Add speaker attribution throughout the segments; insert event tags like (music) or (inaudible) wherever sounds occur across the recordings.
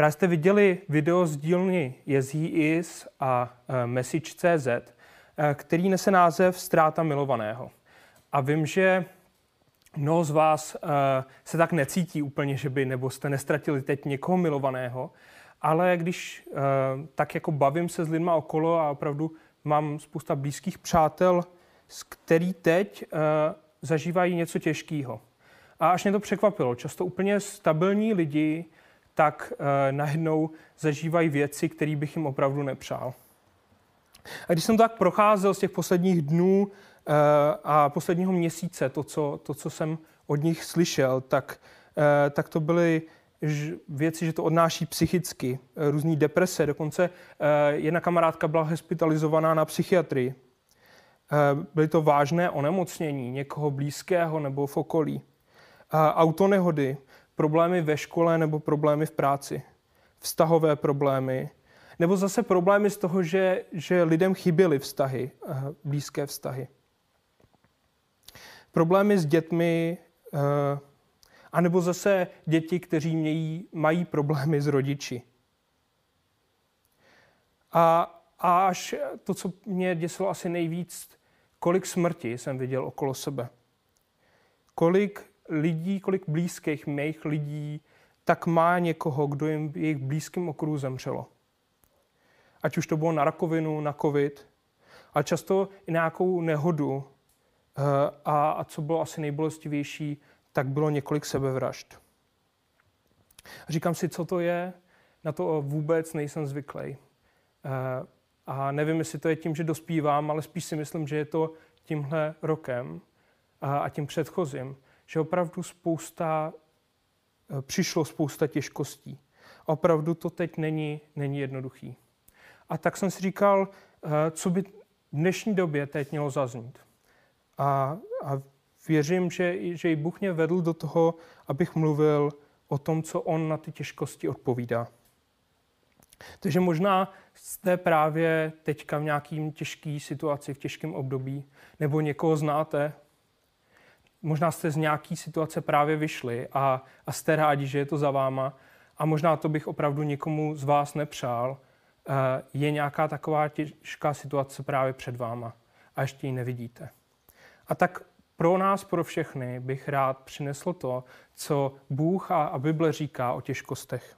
Speaker 1: Právě jste viděli video z dílny Yes He Is a uh, Message.cz, uh, který nese název Ztráta milovaného. A vím, že mnoho z vás uh, se tak necítí úplně, že by, nebo jste nestratili teď někoho milovaného, ale když tak jako bavím se s lidma okolo a opravdu mám spousta blízkých přátel, s který teď zažívají něco těžkého. A až mě to překvapilo, často úplně stabilní lidi tak uh, najednou zažívají věci, které bych jim opravdu nepřál. A když jsem tak procházel z těch posledních dnů uh, a posledního měsíce, to co, to, co jsem od nich slyšel, tak, uh, tak to byly věci, že to odnáší psychicky, různé deprese. Dokonce jedna kamarádka byla hospitalizovaná na psychiatrii. Byly to vážné onemocnění někoho blízkého nebo v okolí. Autonehody, problémy ve škole nebo problémy v práci, vztahové problémy, nebo zase problémy z toho, že, že lidem chyběly vztahy, eh, blízké vztahy. Problémy s dětmi, eh, anebo zase děti, kteří mějí, mají problémy s rodiči. A, a až to, co mě děsilo asi nejvíc, kolik smrti jsem viděl okolo sebe. Kolik lidí, kolik blízkých mých lidí, tak má někoho, kdo jim v jejich blízkém okruhu zemřelo. Ať už to bylo na rakovinu, na covid, a často i nějakou nehodu. Eh, a, a co bylo asi nejbolestivější, tak bylo několik sebevražd. A říkám si, co to je, na to vůbec nejsem zvyklý. Eh, a nevím, jestli to je tím, že dospívám, ale spíš si myslím, že je to tímhle rokem a tím předchozím, že opravdu spousta, eh, přišlo spousta těžkostí. Opravdu to teď není, není jednoduchý. A tak jsem si říkal, eh, co by v dnešní době teď mělo zaznít. A, a věřím, že, že i Bůh mě vedl do toho, abych mluvil o tom, co on na ty těžkosti odpovídá. Takže možná jste právě teďka v nějakým těžké situaci, v těžkém období, nebo někoho znáte, možná jste z nějaký situace právě vyšli a, a jste rádi, že je to za váma a možná to bych opravdu nikomu z vás nepřál, eh, je nějaká taková těžká situace právě před váma a ještě ji nevidíte. A tak pro nás, pro všechny bych rád přinesl to, co Bůh a, Bible říká o těžkostech.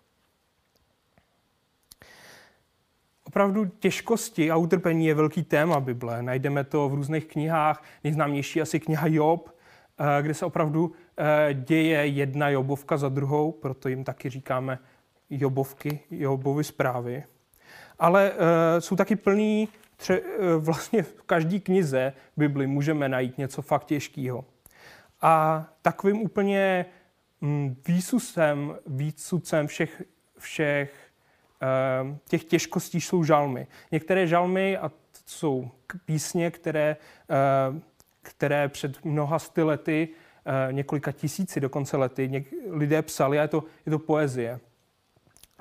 Speaker 1: Opravdu těžkosti a utrpení je velký téma Bible. Najdeme to v různých knihách. Nejznámější asi kniha Job, kde se opravdu eh, děje jedna jobovka za druhou, proto jim taky říkáme jobovky, jobovy zprávy. Ale eh, jsou taky plný, tře, vlastně v každé knize Bibli můžeme najít něco fakt těžkého. A takovým úplně mm, výsusem, výsudcem všech, všech těch těžkostí jsou žalmy. Některé žalmy, a jsou písně, které které před mnoha sty lety, eh, několika tisíci dokonce lety, lidé psali a je to, je to poezie.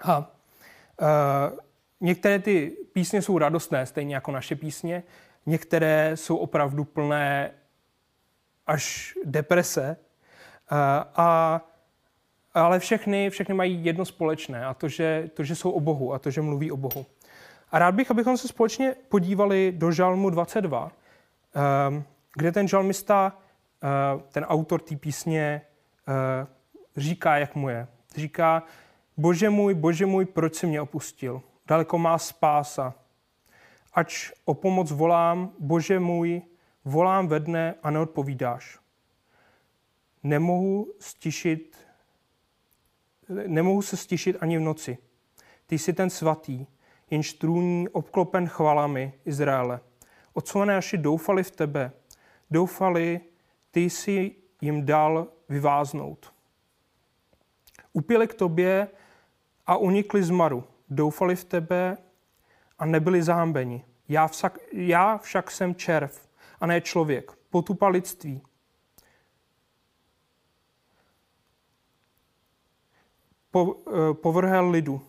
Speaker 1: A uh, některé ty písně jsou radostné, stejně jako naše písně, některé jsou opravdu plné až deprese, uh, a, ale všechny, všechny mají jedno společné a to že, to, že jsou o Bohu a to, že mluví o Bohu. A rád bych, abychom se společně podívali do Žalmu 22, um, kde ten žalmista, eh, ten autor té písně, eh, říká, jak mu je. Říká, bože můj, bože můj, proč jsi mě opustil? Daleko má spása. Ač o pomoc volám, bože můj, volám ve dne a neodpovídáš. Nemohu stišit, nemohu se stišit ani v noci. Ty jsi ten svatý, jenž trůní obklopen chvalami Izraele. Otcové naši doufali v tebe, doufali, ty jsi jim dal vyváznout. Upěli k tobě a unikli z maru. Doufali v tebe a nebyli zámbeni. Já však, já však jsem červ a ne člověk. Potupa lidství. Po, eh, povrhel lidu.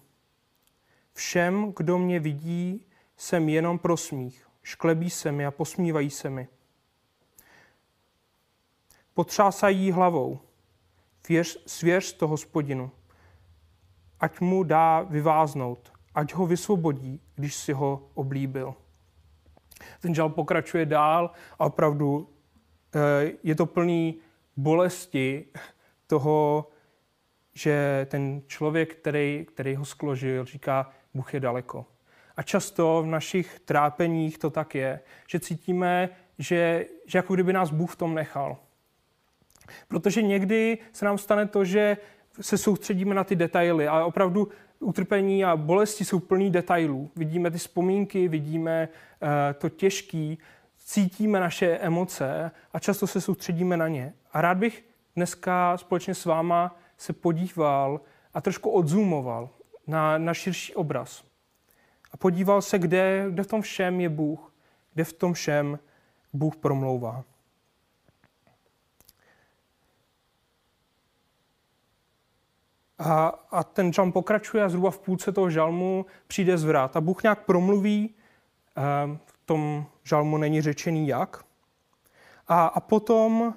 Speaker 1: Všem, kdo mě vidí, jsem jenom pro smích. Šklebí se mi a posmívají se mi potřásají hlavou. Věř, svěř to hospodinu. ať mu dá vyváznout, ať ho vysvobodí, když si ho oblíbil. Ten žal pokračuje dál a opravdu eh, je to plný bolesti toho, že ten člověk, který, který ho skložil, říká, Bůh je daleko. A často v našich trápeních to tak je, že cítíme, že, že jako kdyby nás Bůh v tom nechal. Protože někdy se nám stane to, že se soustředíme na ty detaily, ale opravdu utrpení a bolesti jsou plný detailů. Vidíme ty vzpomínky, vidíme uh, to těžký, cítíme naše emoce a často se soustředíme na ně. A rád bych dneska společně s váma se podíval a trošku odzoomoval na, na širší obraz. A podíval se, kde, kde v tom všem je Bůh, kde v tom všem Bůh promlouvá. A, a ten žalm pokračuje a zhruba v půlce toho žalmu přijde zvrat. A Bůh nějak promluví, eh, v tom žalmu není řečený jak. A, a potom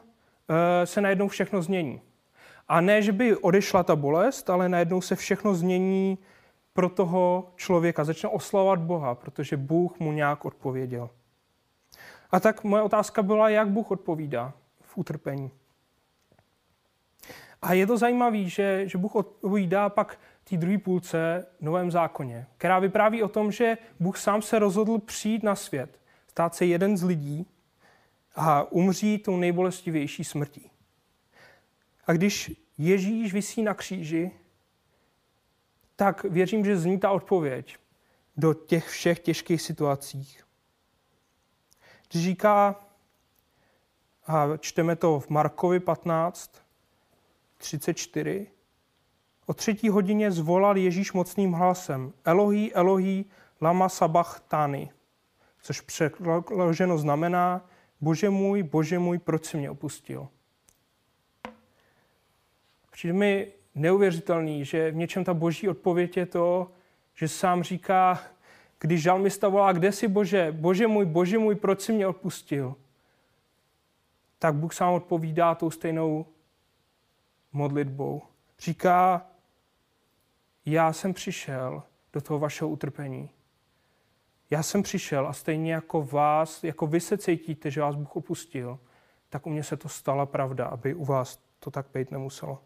Speaker 1: eh, se najednou všechno změní. A ne, že by odešla ta bolest, ale najednou se všechno změní pro toho člověka. Začne oslavovat Boha, protože Bůh mu nějak odpověděl. A tak moje otázka byla, jak Bůh odpovídá v utrpení. A je to zajímavé, že, že Bůh odpovídá pak té druhé půlce Novém zákoně, která vypráví o tom, že Bůh sám se rozhodl přijít na svět, stát se jeden z lidí a umřít tou nejbolestivější smrtí. A když Ježíš visí na kříži, tak věřím, že zní ta odpověď do těch všech těžkých situacích. Když říká, a čteme to v Markovi 15, 34, o třetí hodině zvolal Ježíš mocným hlasem Elohí, Elohí, lama sabachthani, což přeloženo znamená Bože můj, Bože můj, proč jsi mě opustil? Přijde mi neuvěřitelný, že v něčem ta boží odpověď je to, že sám říká, když žalmista volá, kde jsi Bože, Bože můj, Bože můj, proč jsi mě opustil? Tak Bůh sám odpovídá tou stejnou modlitbou. Říká, já jsem přišel do toho vašeho utrpení. Já jsem přišel a stejně jako vás, jako vy se cítíte, že vás Bůh opustil, tak u mě se to stala pravda, aby u vás to tak být nemuselo.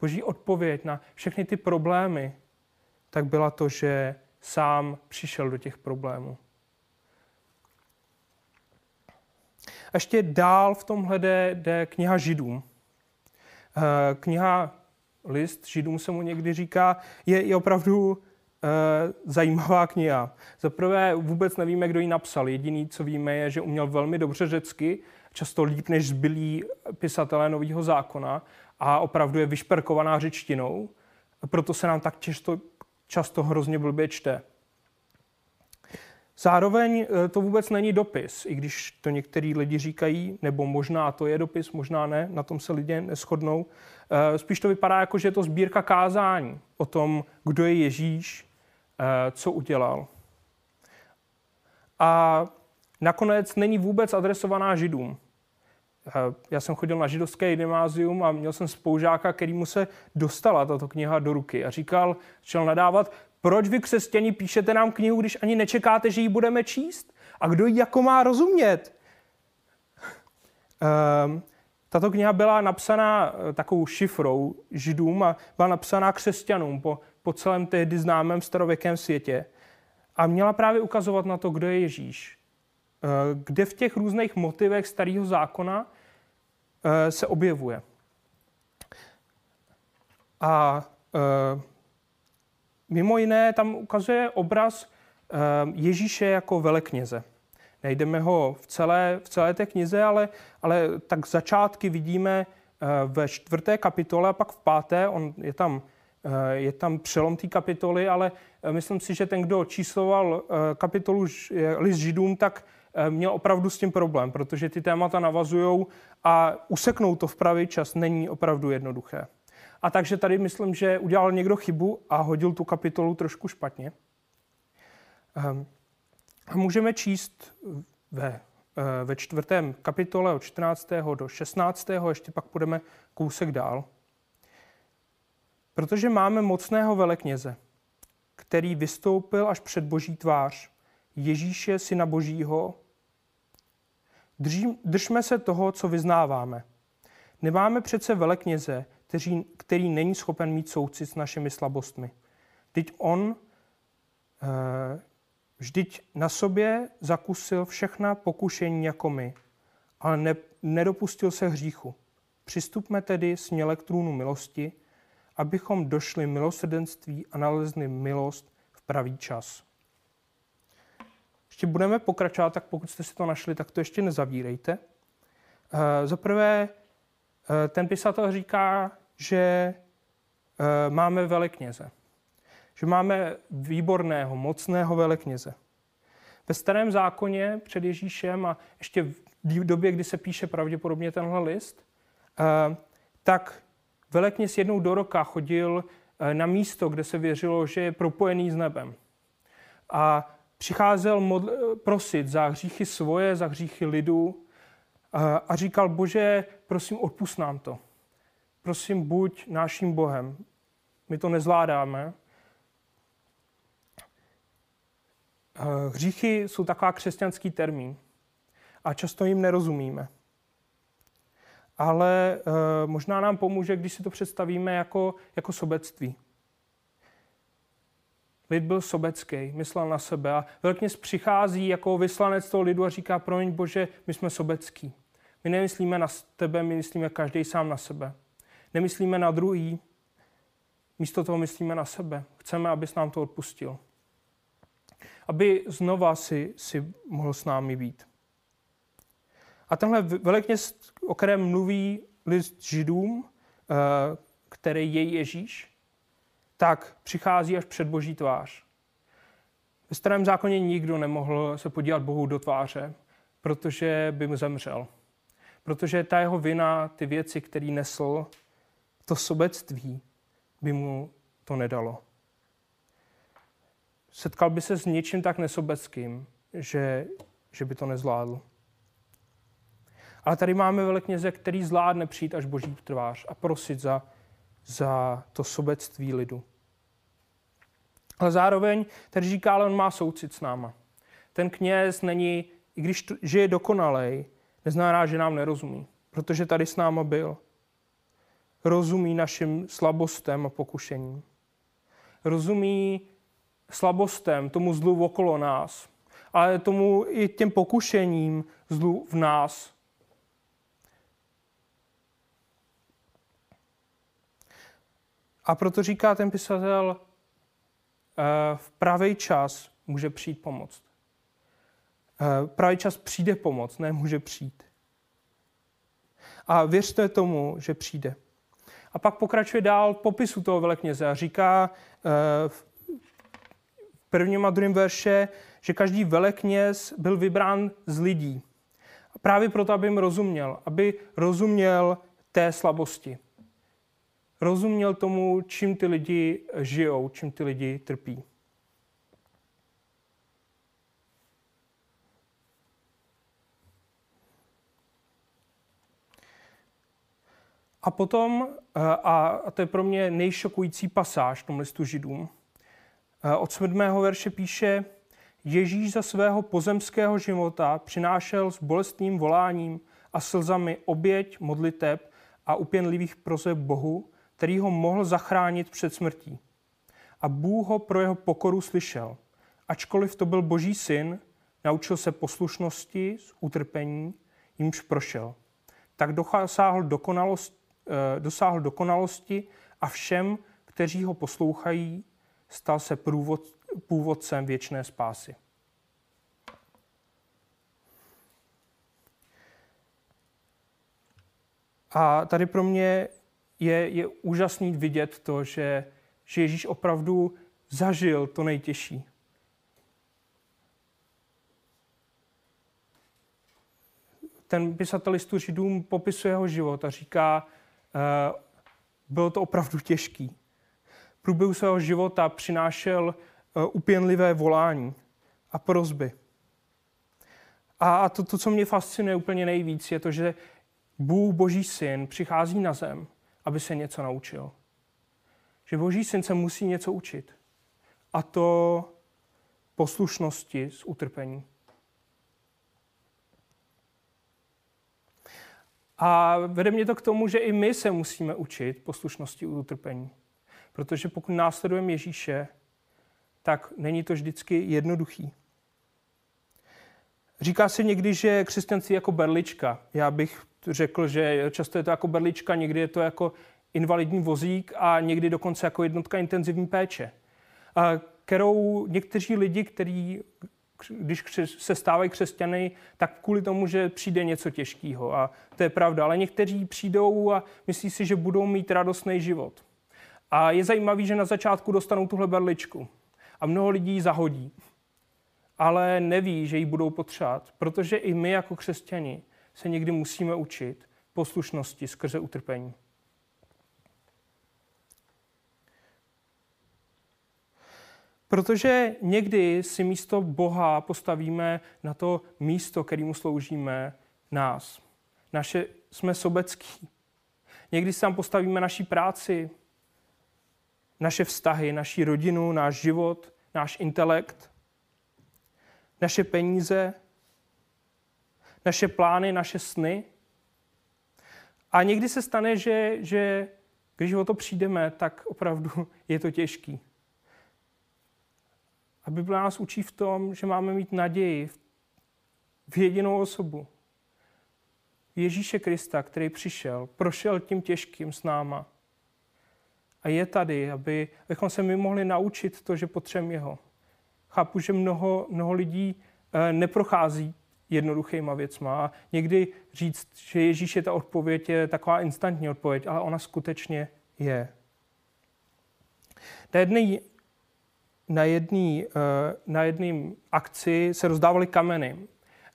Speaker 1: Boží odpověď na všechny ty problémy, tak byla to, že sám přišel do těch problémů. A ještě dál v tomhle jde, jde kniha Židům. Eh, kniha List Židům se mu někdy říká, je, je opravdu e, zajímavá kniha. Za prvé vůbec nevíme, kdo ji napsal. Jediný, co víme, je, že uměl velmi dobře řecky, často líp než zbylí pisatelé Nového zákona a opravdu je vyšperkovaná řečtinou, proto se nám tak často, často hrozně blbě čte. Zároveň e, to vůbec není dopis, i když to některý lidi říkají, nebo možná to je dopis, možná ne, na tom se lidé neschodnou. E, spíš to vypadá jako, že je to sbírka kázání o tom, kdo je Ježíš, e, co udělal. A nakonec není vůbec adresovaná Židům. Já jsem chodil na židovské gymnázium a měl jsem spoužáka, který mu se dostala tato kniha do ruky a říkal, začal nadávat, proč vy křesťani píšete nám knihu, když ani nečekáte, že ji budeme číst? A kdo ji jako má rozumět? Um, tato kniha byla napsaná eh, takovou šifrou židům a byla napsaná křesťanům po, po celém tehdy známém starověkém světě. A měla právě ukazovat na to, kdo je Ježíš. Eh, kde v těch různých motivech starého zákona eh, se objevuje. A Mimo jiné tam ukazuje obraz eh, Ježíše jako velekněze. Nejdeme ho v celé, v celé té knize, ale, ale tak začátky vidíme eh, ve čtvrté kapitole a pak v páté, on je tam, eh, je tam přelom té kapitoly, ale myslím si, že ten, kdo čísloval kapitolu list židům, tak měl opravdu s tím problém, protože ty témata navazují a useknout to v pravý čas není opravdu jednoduché. A takže tady myslím, že udělal někdo chybu a hodil tu kapitolu trošku špatně. Ehm, a můžeme číst ve, eh, ve čtvrtém kapitole od 14. do 16. ještě pak půjdeme kousek dál. Protože máme mocného velekněze, který vystoupil až před boží tvář, Ježíše, syna božího, Drží, držme se toho, co vyznáváme. Nemáme přece velekněze, který, který není schopen mít soucit s našimi slabostmi. Teď on e, vždyť na sobě zakusil všechna pokušení jako my, ale ne, nedopustil se hříchu. Přistupme tedy směle k trůnu milosti, abychom došli milosrdenství a nalezli milost v pravý čas. Ještě budeme pokračovat, tak pokud jste si to našli, tak to ještě nezavírejte. Eh, za prvé, ten pisatel říká, že eh, máme velekněze. Že máme výborného, mocného velekněze. Ve starém zákoně před Ježíšem a ještě v době, kdy se píše pravděpodobně tenhle list, tak velekněz jednou do roka chodil na místo, kde se věřilo, že je propojený s nebem. A přicházel modl- prosit za hříchy svoje, za hříchy lidu a říkal, bože, prosím, odpust nám to. Prosím, buď naším Bohem. My to nezvládáme. Hříchy jsou taková křesťanský termín a často jim nerozumíme. Ale možná nám pomůže, když si to představíme jako, jako sobectví. Lid byl sobecký, myslel na sebe a velkněz přichází jako vyslanec toho lidu a říká, promiň Bože, my jsme sobecký. My nemyslíme na tebe, my myslíme každý sám na sebe. Nemyslíme na druhý, místo toho myslíme na sebe. Chceme, abys nám to odpustil. Aby znova si, si mohl s námi být. A tenhle velekněz, o kterém mluví list židům, eh, který je Ježíš, tak přichází až před boží tvář. Ve starém zákoně nikdo nemohl se podívat Bohu do tváře, protože by mu zemřel. Protože ta jeho vina, ty věci, které nesl, to sobectví by mu to nedalo. Setkal by se s něčím tak nesobeckým, že, že by to nezvládl. Ale tady máme velekněze, který zvládne přijít až boží tvář a prosit za, za to sobectví lidu. Ale zároveň tady říká, ale on má soucit s náma. Ten kněz není, i když že je dokonalej, neznamená, že nám nerozumí, protože tady s náma byl. Rozumí našim slabostem a pokušením. Rozumí slabostem, tomu zlu okolo nás, ale tomu i těm pokušením zlu v nás. A proto říká ten pisatel, Eh, v pravý čas může přijít pomoc. Eh, pravý čas přijde pomoc, ne může přijít. A věřte tomu, že přijde. A pak pokračuje dál popisu toho velekněze a říká eh, v prvním a druhém verše, že každý velekněz byl vybrán z lidí. A právě proto, aby jim rozuměl, aby rozuměl té slabosti rozuměl tomu, čím ty lidi žijou, čím ty lidi trpí. A potom, eh, a to je pro mě nejšokující pasáž v tom listu židům, eh, od 7. verše píše, Ježíš za svého pozemského života přinášel s bolestným voláním a slzami oběť, modliteb a upěnlivých prozeb Bohu, který ho mohl zachránit před smrtí. A Bůh ho pro jeho pokoru slyšel. Ačkoliv to byl boží syn, naučil se poslušnosti z utrpení, jimž prošel. Tak dosáhl, dokonalost, dosáhl dokonalosti a všem, kteří ho poslouchají, stal se průvod, původcem věčné spásy. A tady pro mě je, je úžasný vidět to, že, že Ježíš opravdu zažil to nejtěžší. Ten pisatel listu Židům popisuje jeho život a říká, bylo to opravdu těžký. V průběhu svého života přinášel uh, upěnlivé volání a prozby. A to, to, co mě fascinuje úplně nejvíc, je to, že Bůh, Boží syn, přichází na zem aby se něco naučil. že Boží syn se musí něco učit. A to poslušnosti z utrpení. A vede mě to k tomu, že i my se musíme učit poslušnosti u utrpení. Protože pokud následujeme Ježíše, tak není to vždycky jednoduchý. Říká se někdy, že křesťanství je jako berlička. Já bych řekl, že často je to jako berlička, někdy je to jako invalidní vozík a někdy dokonce jako jednotka intenzivní péče, kterou někteří lidi, kteří když se stávají křesťany, tak kvůli tomu, že přijde něco těžkého. A to je pravda. Ale někteří přijdou a myslí si, že budou mít radostný život. A je zajímavé, že na začátku dostanou tuhle berličku. A mnoho lidí ji zahodí. Ale neví, že ji budou potřebovat. Protože i my jako křesťani se někdy musíme učit poslušnosti skrze utrpení. Protože někdy si místo Boha postavíme na to místo, kterému sloužíme, nás. Naše, jsme sobecký. Někdy si tam postavíme naší práci, naše vztahy, naši rodinu, náš život, náš intelekt, naše peníze, naše plány, naše sny. A někdy se stane, že, že když o to přijdeme, tak opravdu (laughs) je to těžký. A Bible nás učí v tom, že máme mít naději v jedinou osobu. Ježíše Krista, který přišel, prošel tím těžkým s náma. A je tady, aby, abychom se my mohli naučit to, že potřebujeme jeho. Chápu, že mnoho, mnoho lidí eh, neprochází jednoduchýma věcma. A někdy říct, že Ježíš je ta odpověď, je taková instantní odpověď, ale ona skutečně je. Na jedné na jedné eh, na jedný akci se rozdávaly kameny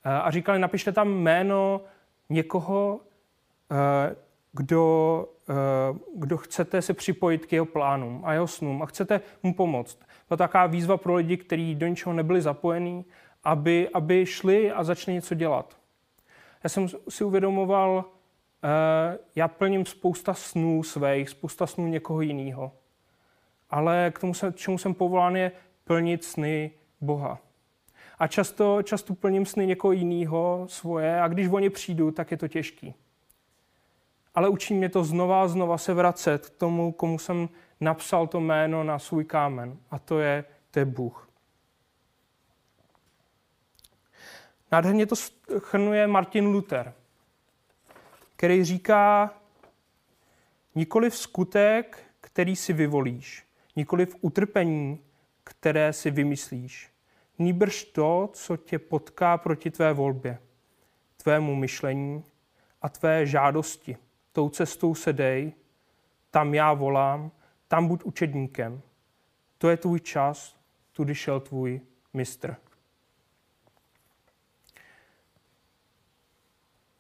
Speaker 1: eh, a říkali, napište tam jméno někoho, eh, kdo, kdo chcete se připojit k jeho plánům a jeho snům a chcete mu pomoct. To taková výzva pro lidi, kteří do ničeho nebyli zapojení, aby, aby šli a začali něco dělat. Já jsem si uvědomoval, já plním spousta snů svých, spousta snů někoho jiného ale k tomu, čemu jsem povolán, je plnit sny Boha. A často, často plním sny někoho jiného svoje a když o ně přijdu, tak je to těžký. Ale učí mě to znova a znova se vracet k tomu, komu jsem napsal to jméno na svůj kámen. A to je, to je Bůh. Nádherně to chrnuje Martin Luther, který říká, nikoli v skutek, který si vyvolíš, nikoli v utrpení, které si vymyslíš. Nýbrž to, co tě potká proti tvé volbě, tvému myšlení a tvé žádosti. Tou cestou se dej, tam já volám, tam buď učedníkem. To je tvůj čas, tudy šel tvůj mistr.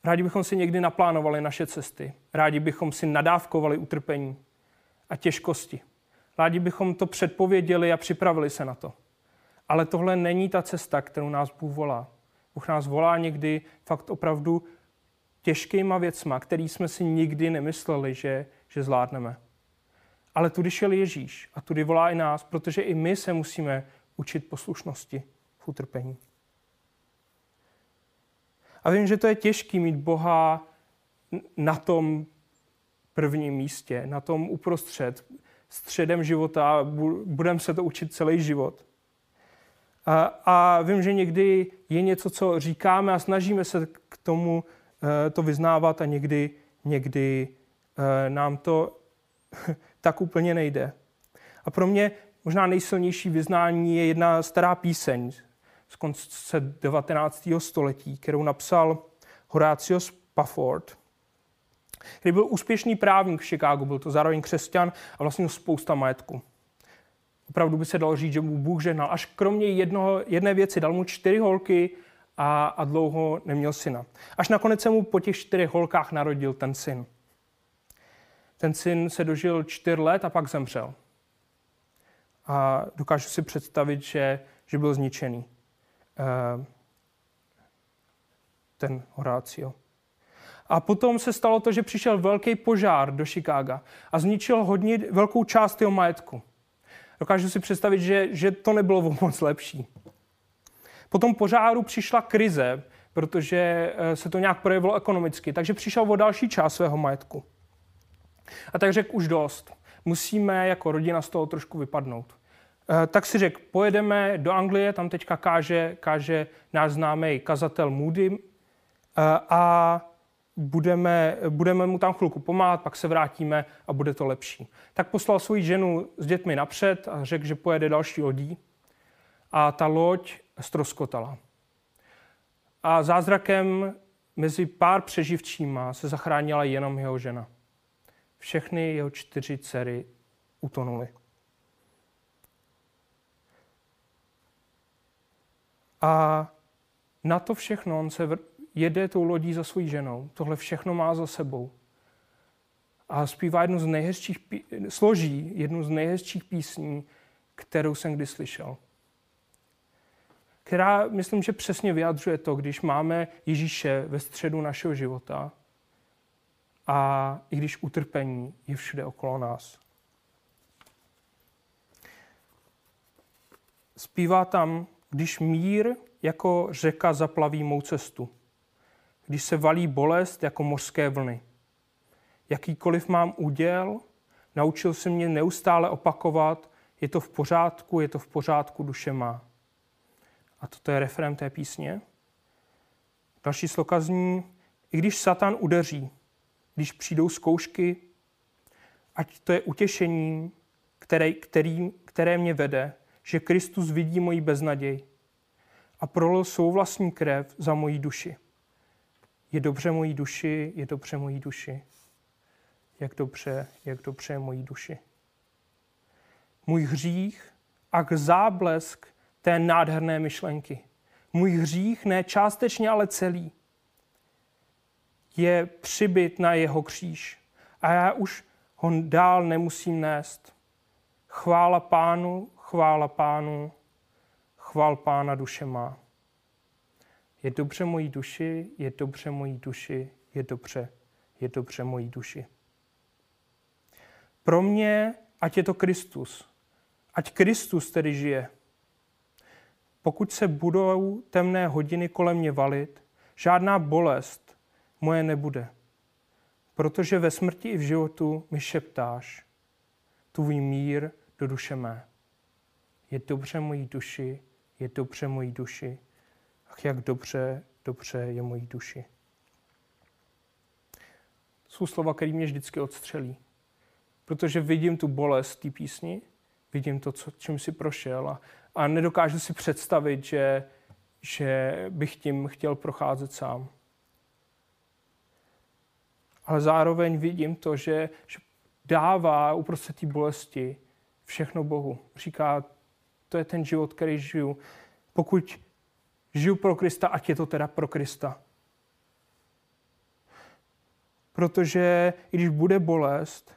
Speaker 1: Rádi bychom si někdy naplánovali naše cesty. Rádi bychom si nadávkovali utrpení a těžkosti. Rádi bychom to předpověděli a připravili se na to. Ale tohle není ta cesta, kterou nás Bůh volá. Bůh nás volá někdy fakt opravdu těžkýma věcma, který jsme si nikdy nemysleli, že, že zvládneme. Ale tudy šel Ježíš a tudy volá i nás, protože i my se musíme učit poslušnosti v utrpení. A vím, že to je těžké mít Boha na tom prvním místě, na tom uprostřed, středem života budeme se to učit celý život. A, a vím, že někdy je něco, co říkáme a snažíme se k tomu uh, to vyznávat a někdy, někdy uh, nám to (laughs) tak úplně nejde. A pro mě možná nejsilnější vyznání je jedna stará píseň z konce 19. století, kterou napsal Horatio Spafford který byl úspěšný právník v Chicagu, byl to zároveň křesťan a vlastně spousta majetku. Opravdu by se dalo říct, že mu Bůh žehnal. Až kromě jednoho, jedné věci dal mu čtyři holky a, a dlouho neměl syna. Až nakonec se mu po těch čtyřech holkách narodil ten syn. Ten syn se dožil čtyř let a pak zemřel. A dokážu si představit, že, že byl zničený. Uh, ten Horácio. A potom se stalo to, že přišel velký požár do Chicaga a zničil hodně velkou část jeho majetku. Dokážu si představit, že, že to nebylo (laughs) moc lepší. Po tom požáru přišla krize, protože eh, se to nějak projevilo ekonomicky, takže přišel o další část svého majetku. A tak řekl už dost. Musíme jako rodina z toho trošku vypadnout. Eh, tak si řekl, pojedeme do Anglie, tam teďka káže, káže náš známý kazatel Moody eh, a budeme, budeme mu tam chvilku pomáhat, pak se vrátíme a bude to lepší. Tak poslal svoji ženu s dětmi napřed a řekl, že pojede další lodí a ta loď stroskotala. A zázrakem mezi pár přeživčíma se zachránila jenom jeho žena. Všechny jeho čtyři dcery utonuly. A na to všechno on se jede tou lodí za svojí ženou. Tohle všechno má za sebou. A zpívá jednu z nejhezčích, složí jednu z nejhezčích písní, kterou jsem kdy slyšel. Která, myslím, že přesně vyjadřuje to, když máme Ježíše ve středu našeho života a i když utrpení je všude okolo nás. Zpívá tam, když mír jako řeka zaplaví mou cestu když se valí bolest jako mořské vlny. Jakýkoliv mám úděl, naučil se mě neustále opakovat, je to v pořádku, je to v pořádku, duše má. A toto je refrém té písně. Další sloka zní, i když Satan udeří, když přijdou zkoušky, ať to je utěšením, které, který, které mě vede, že Kristus vidí moji beznaděj a prolil svou vlastní krev za moji duši. Je dobře mojí duši, je dobře mojí duši. Jak dobře, jak dobře je mojí duši. Můj hřích a k záblesk té nádherné myšlenky. Můj hřích ne částečně, ale celý je přibyt na jeho kříž. A já už ho dál nemusím nést. Chvála pánu, chvála pánu, chvál pána duše má. Je dobře mojí duši, je dobře mojí duši, je dobře, je dobře mojí duši. Pro mě, ať je to Kristus, ať Kristus tedy žije. Pokud se budou temné hodiny kolem mě valit, žádná bolest moje nebude, protože ve smrti i v životu mi šeptáš tvůj mír do duše mé. Je dobře mojí duši, je dobře mojí duši, Ach, jak dobře, dobře je mojí duši. Jsou slova, které mě vždycky odstřelí. Protože vidím tu bolest té písni, vidím to, co, čím si prošel a, a nedokážu si představit, že, že bych tím chtěl procházet sám. Ale zároveň vidím to, že, že dává uprostřed té bolesti všechno Bohu. Říká, to je ten život, který žiju. Pokud žiju pro Krista, ať je to teda pro Krista. Protože i když bude bolest,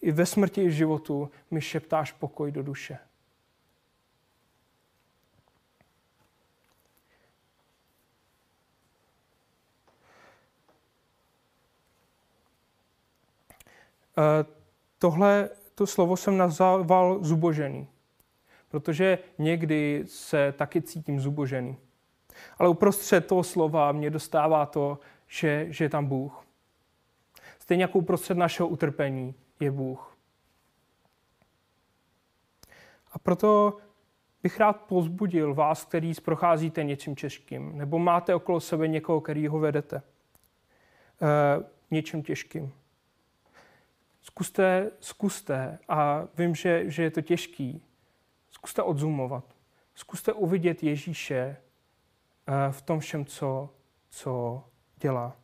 Speaker 1: i ve smrti, i v životu mi šeptáš pokoj do duše. Eh, tohle to slovo jsem nazval zubožený protože někdy se taky cítím zubožený. Ale uprostřed toho slova mě dostává to, že, že je tam Bůh. Stejně jako uprostřed našeho utrpení je Bůh. A proto bych rád pozbudil vás, který procházíte něčím těžkým, nebo máte okolo sebe někoho, který ho vedete e, něčím těžkým. Zkuste, zkuste, a vím, že, že je to těžký, Zkuste odzumovat. Zkuste uvidět Ježíše eh, v tom všem, co, co dělá.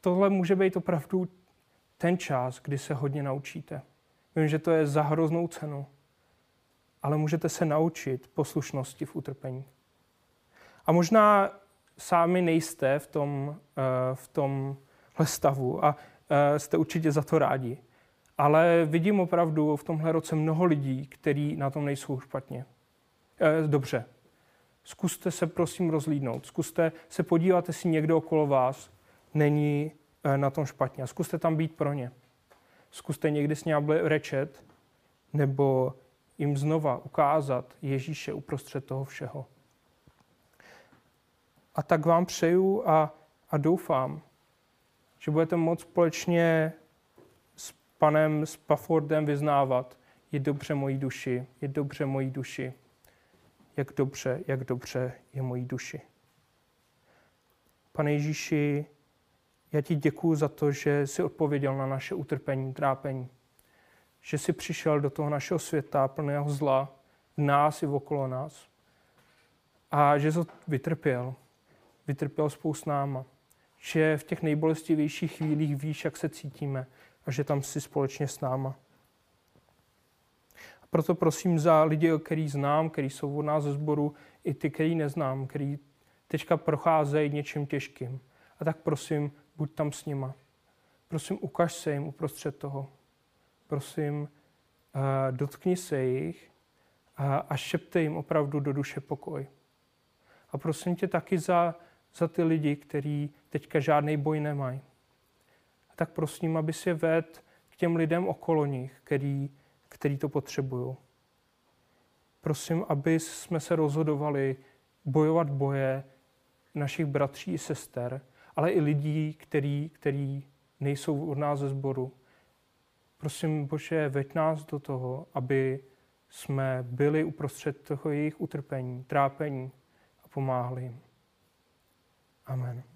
Speaker 1: Tohle může být opravdu ten čas, kdy se hodně naučíte. Vím, že to je za hroznou cenu, ale můžete se naučit poslušnosti v utrpení. A možná sami nejste v, tom, eh, v tomhle stavu a eh, jste určitě za to rádi. Ale vidím opravdu v tomhle roce mnoho lidí, kteří na tom nejsou špatně. E, dobře. Zkuste se prosím rozlídnout. Zkuste se podívat, jestli někdo okolo vás není eh, na tom špatně. A zkuste tam být pro ně. Zkuste někdy s ním rečet nebo jim znova ukázat Ježíše uprostřed toho všeho. A tak vám přeju a, a doufám, že budete moct společně panem Spaffordem vyznávat, je dobře mojí duši, je dobře mojí duši, jak dobře, jak dobře je mojí duši. Pane Ježíši, já ti děkuji za to, že jsi odpověděl na naše utrpení, trápení. Že jsi přišel do toho našeho světa plného zla, v nás i okolo nás. A že jsi vytrpěl. Vytrpěl spolu s náma. Že v těch nejbolestivějších chvílích víš, jak se cítíme a že tam jsi společně s náma. A proto prosím za lidi, který znám, který jsou od nás ze sboru, i ty, který neznám, který teďka procházejí něčím těžkým. A tak prosím, buď tam s nima. Prosím, ukaž se jim uprostřed toho. Prosím, eh, dotkni se jich a šepte jim opravdu do duše pokoj. A prosím tě taky za, za ty lidi, kteří teďka žádný boj nemají. Tak prosím, aby si ved k těm lidem okolo nich, který, který to potřebují. Prosím, aby jsme se rozhodovali bojovat boje našich bratří i sester, ale i lidí, který, který nejsou od nás ze sboru. Prosím, Bože, veď nás do toho, aby jsme byli uprostřed toho jejich utrpení, trápení a pomáhli jim. Amen.